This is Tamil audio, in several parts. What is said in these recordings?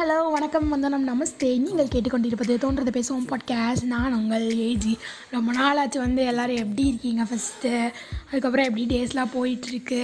ஹலோ வணக்கம். வந்தனம் நமஸ்தே. நீங்கள் கேட்டுக்கொண்டிருப்பது தோன்றது பேசுவோம் பாட்காஸ்ட் நான் உங்கள் ஏஜி ரொம்ப நாளாச்சு வந்து எல்லோரும் எப்படி இருக்கீங்க ஃபஸ்ட்டு அதுக்கப்புறம் எப்படி டேஸ்லாம் போயிட்டுருக்கு?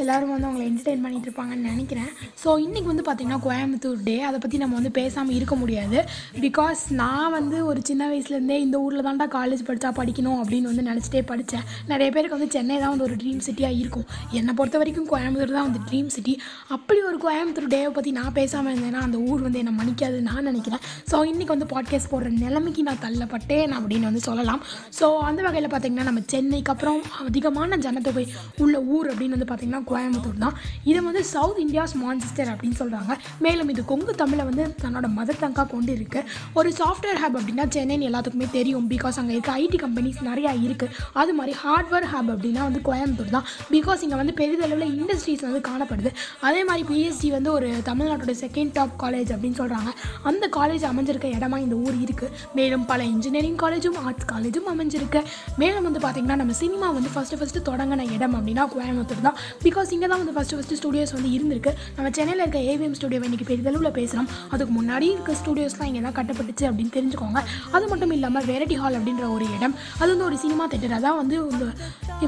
எல்லோரும் வந்து அவங்களை என்டர்டெயின் பண்ணிகிட்டு இருப்பாங்கன்னு நினைக்கிறேன். ஸோ இன்றைக்கி வந்து பார்த்திங்கன்னா கோயம்புத்தூர் டே அதை பற்றி நம்ம வந்து பேசாமல் இருக்க முடியாது. பிகாஸ் நான் வந்து ஒரு சின்ன வயசுலேருந்தே இந்த ஊரில் தான்டா காலேஜ் படித்தா படிக்கணும் அப்படின்னு வந்து நினச்சிட்டே படித்தேன் நிறைய பேருக்கு வந்து சென்னை தான் வந்து ஒரு ட்ரீம் சிட்டியாக இருக்கும். என்னை பொறுத்த வரைக்கும் கோயம்புத்தூர் தான் வந்து ட்ரீம் சிட்டி அப்படி ஒரு கோயம்புத்தூர் டேவை பற்றி நான் பேசாமல் இருந்தேன்னா அந்த ஊர் ஊர் வந்து என்னை மன்னிக்காதுன்னு நான் நினைக்கிறேன். ஸோ இன்றைக்கி வந்து பாட்காஸ்ட் போடுற நிலைமைக்கு நான் தள்ளப்பட்டேன் அப்படின்னு வந்து சொல்லலாம். ஸோ அந்த வகையில் பார்த்திங்கன்னா நம்ம சென்னைக்கு அப்புறம் அதிகமான ஜனத்தொகை உள்ள ஊர் அப்படின்னு வந்து பார்த்திங்கன்னா கோயம்புத்தூர் தான். இதை வந்து சவுத் இந்தியாஸ் மான்செஸ்டர் அப்படின்னு சொல்கிறாங்க மேலும் இது கொங்கு தமிழை வந்து தன்னோட மதர் டங்காக கொண்டு இருக்கு. ஒரு சாஃப்ட்வேர் ஹேப் அப்படின்னா சென்னைன்னு எல்லாத்துக்குமே தெரியும். பிகாஸ் அங்கே இருக்க ஐடி கம்பெனிஸ் நிறையா இருக்குது அது மாதிரி ஹார்ட்வேர் ஹேப் அப்படின்னா வந்து கோயம்புத்தூர் தான். பிகாஸ் இங்கே வந்து பெரிதளவில் இண்டஸ்ட்ரீஸ் வந்து காணப்படுது. அதே மாதிரி பிஎஸ்டி வந்து ஒரு தமிழ்நாட்டோட செகண்ட் டாப் காலேஜ் அப்படின்னு சொல்கிறாங்க அந்த காலேஜ் அமைஞ்சிருக்க இடமா இந்த ஊர் இருக்குது மேலும் பல இன்ஜினியரிங் காலேஜும் ஆர்ட்ஸ் காலேஜும் அமைஞ்சிருக்கு. மேலும் வந்து பார்த்திங்கன்னா நம்ம சினிமா வந்து ஃபஸ்ட்டு ஃபஸ்ட்டு தொடங்கின இடம் அப்படின்னா கோயம்புத்தூர் தான். பிகாஸ் இங்கே தான் வந்து ஃபஸ்ட்டு ஃபஸ்ட்டு ஸ்டுடியோஸ் வந்து இருந்திருக்கு. நம்ம சென்னையில் இருக்க ஏவிஎம் ஸ்டுடியோ இன்றைக்கி பெரிதளவில் பேசுகிறோம் அதுக்கு முன்னாடி இருக்க ஸ்டுடியோஸ்லாம் இங்கே தான் கட்டப்பட்டுச்சு அப்படின்னு தெரிஞ்சுக்கோங்க. அது மட்டும் இல்லாமல் வெரைட்டி ஹால் அப்படின்ற ஒரு இடம். அது வந்து ஒரு சினிமா தேட்டர் அதான் வந்து இந்த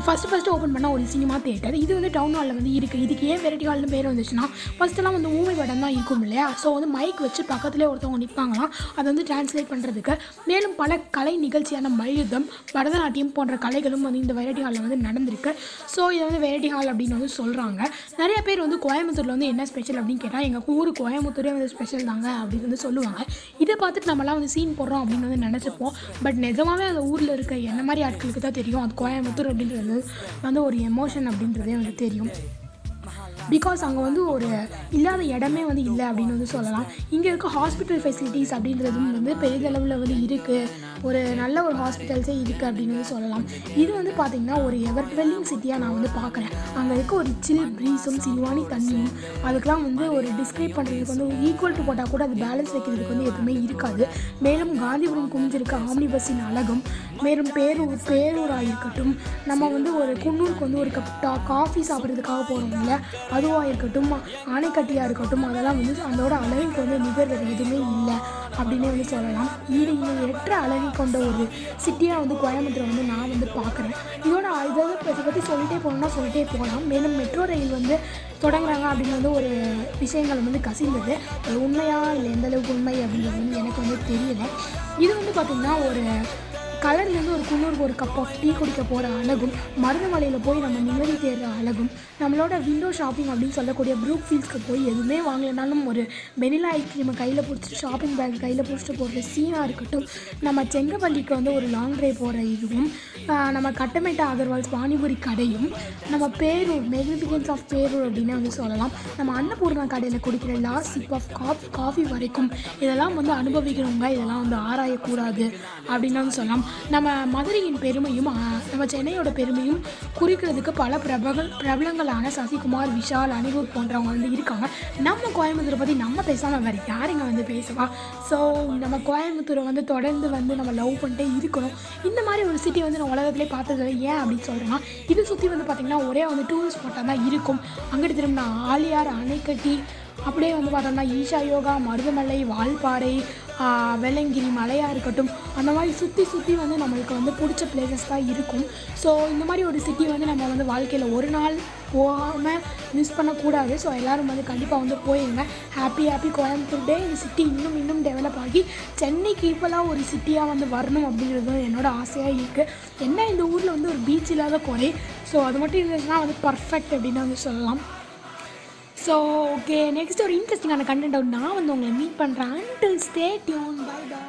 ஃபஸ்ட்டு ஃபஸ்ட்டு ஓப்பன் பண்ண ஒரு சினிமா தேட்டர் இது வந்து டவுன் ஹாலில் வந்து இருக்குது இதுக்கு ஏன் வெரைட்டி ஹால்னு பேர் வந்துச்சுன்னா ஃபஸ்ட்டெல்லாம் வந்து ஊமை படம் தான் இருக்கும் இல்லையா? ஸோ வந்து மைக் வச்சு பக்கத்துலேயே ஒருத்தவங்க நிற்பாங்களாம் அதை வந்து டிரான்ஸ்லேட் பண்ணுறதுக்கு மேலும் பல கலை நிகழ்ச்சியான மல்யுத்தம் பரதநாட்டியம் போன்ற கலைகளும் வந்து இந்த வெரைட்டி ஹாலில் வந்து நடந்திருக்கு. ஸோ இதை வந்து வெரைட்டி ஹால் அப்படின்னு வந்து சொல்கிறாங்க நிறைய பேர் வந்து கோயம்புத்தூரில் வந்து என்ன ஸ்பெஷல் அப்படின்னு கேட்டால் எங்கள் ஊர் கோயம்புத்தூரே வந்து ஸ்பெஷல் தாங்க அப்படின்னு வந்து சொல்லுவாங்க. இதை பார்த்துட்டு நம்மலாம் வந்து சீன் போடுறோம் அப்படின்னு வந்து நினச்சிப்போம். பட் நிஜமாவே அந்த ஊரில் இருக்க என்ன மாதிரி ஆட்களுக்கு தான் தெரியும்? அது கோயம்புத்தூர் அப்படின்றது வந்து ஒரு எமோஷன் அப்படின்றதே வந்து தெரியும். பிகாஸ் அங்கே வந்து ஒரு இல்லாத இடமே வந்து இல்லை அப்படின்னு வந்து சொல்லலாம். இங்கே இருக்க ஹாஸ்பிட்டல் ஃபெசிலிட்டிஸ் அப்படின்றதும் வந்து பெரிதளவில் வந்து இருக்குது ஒரு நல்ல ஒரு ஹாஸ்பிட்டல்ஸே இருக்குது அப்படின்னு வந்து சொல்லலாம். இது வந்து பார்த்திங்கன்னா ஒரு எவர் டுவெல்லிங் சிட்டியாக நான் வந்து பார்க்குறேன் அங்கே இருக்க ஒரு சில் ப்ரீஸும் சில்வானி தண்ணியும் அதுக்கெலாம் வந்து ஒரு டிஸ்கிரைப் பண்ணுறதுக்கு வந்து ஒரு ஈக்குவல் டு போட்டால் கூட அது பேலன்ஸ் வைக்கிறதுக்கு வந்து எதுவுமே இருக்காது. மேலும் காந்திபுரம் குமிஞ்சிருக்க ஆம்னி பஸ்ஸின் அழகும். மேலும் பேரூர் பேரூராக இருக்கட்டும். நம்ம வந்து ஒரு குன்னூருக்கு வந்து ஒரு கப் டா காஃபி சாப்பிட்றதுக்காக போகிறோம் அதுவாக இருக்கட்டும் ஆணைக்கட்டியாக இருக்கட்டும் அதெல்லாம் வந்து அதோட அழகுக்கு வந்து நிகர் வேறு எதுவுமே இல்லை அப்படின்னு வந்து சொல்லலாம். இது எற்ற அழகை கொண்ட ஒரு சிட்டியாக வந்து கோயம்புத்தூரை வந்து நான் வந்து பார்க்குறேன். இதோட இதை இதை பற்றி சொல்லிட்டே போகணும்னா சொல்லிட்டே போகலாம். மேலும் மெட்ரோ ரயில் வந்து தொடங்குறாங்க அப்படின்னு வந்து ஒரு விஷயங்கள் வந்து கசிந்தது. அது உண்மையாக இல்லை எந்த அளவுக்கு உண்மை அப்படின்றது வந்து எனக்கு வந்து தெரியல. இது வந்து பார்த்திங்கன்னா ஒரு கலர்லேருந்து ஒரு குன்னூருக்கு ஒரு கப் ஆஃப் டீ குடிக்க போகிற அழகும் மருதமலையில் போய் நம்ம நிம்மதி தேடுற அழகும் நம்மளோட விண்டோ ஷாப்பிங் அப்படின்னு சொல்லக்கூடிய ப்ரூக் ஃபீல்ஸ்க்கு போய் எதுவுமே வாங்கலைனாலும் ஒரு வெனிலா ஐஸ்கிரீமை கையில் பிடிச்சிட்டு ஷாப்பிங் பேக் கையில் பிடிச்சிட்டு போடுற சீனாக இருக்கட்டும். நம்ம செங்கப்பள்ளிக்கு வந்து ஒரு லாங் ட்ரைவ் போகிற இதுவும் நம்ம கட்டமைட்ட அகர்வால்ஸ் பானிபூரி கடையும் நம்ம பேரூர் மெக்னிஃபிகன்ஸ் ஆஃப் பேரூர் அப்படின்னு வந்து சொல்லலாம். நம்ம அன்னபூர்ணா கடையில் குடிக்கிற last sip of coffee coffee வரைக்கும் இதெல்லாம் வந்து அனுபவிக்கிறவங்க இதெல்லாம் வந்து ஆராயக்கூடாது அப்படின்னு சொல்லலாம். நம்ம மதுரையின் பெருமையும் நம்ம சென்னையோட பெருமையும் குறிக்கிறதுக்கு பல பிரபல பிரபலங்களான சசிகுமார் விஷால் அனிருத் போன்றவங்க வந்து இருக்காங்க. நம்ம கோயம்புத்தூரை பற்றி நம்ம பேசாமல் வேறு யாருங்க வந்து பேசுவா? ஸோ நம்ம கோயம்புத்தூரை வந்து தொடர்ந்து வந்து நம்ம லவ் பண்ணிட்டே இருக்கணும். இந்த மாதிரி ஒரு சிட்டி வந்து நான் உலகத்துலேயே பார்த்தது ஏன் அப்படின்னு சொல்கிறேன்னா இது சுற்றி வந்து பார்த்திங்கன்னா ஒரே வந்து டூரிஸ்ட் ஸ்பாட்டாக தான் இருக்கும். அங்கிட்டு திரும்பினா ஆலியார் அணைக்கட்டி அப்படியே வந்து பார்த்தோம்னா ஈஷா யோகா மருதமலை வால்பாறை வெள்ளங்கிரி மலையாக இருக்கட்டும் அந்த மாதிரி சுற்றி சுற்றி வந்து நம்மளுக்கு வந்து பிடிச்ச பிளேசஸ் தான் இருக்கும். ஸோ இந்த மாதிரி ஒரு சிட்டி வந்து நம்ம வந்து வாழ்க்கையில் ஒரு நாள் போகாமல் மிஸ் பண்ணக்கூடாது. ஸோ எல்லோரும் வந்து கண்டிப்பாக வந்து போயிருங்க. ஹாப்பி ஹாப்பி கோயம்புத்தூர் டே இந்த சிட்டி இன்னும் இன்னும் டெவலப் ஆகி சென்னைக்கு ஈக்குவலாக ஒரு சிட்டியாக வந்து வரணும் அப்படிங்கிறது என்னோட ஆசையாக இருக்குது என்ன இந்த ஊரில் வந்து ஒரு பீச் இல்லாத குறை? ஸோ அது மட்டும் இருந்துச்சுன்னா வந்து பர்ஃபெக்ட் அப்படின்னு வந்து சொல்லலாம். ஸோ ஓகே நெக்ஸ்ட் ஒரு இன்ட்ரெஸ்டிங்கான கண்டென்ட் நான் வந்து உங்களை மீட் பண்ணுறேன் until stay tuned bye bye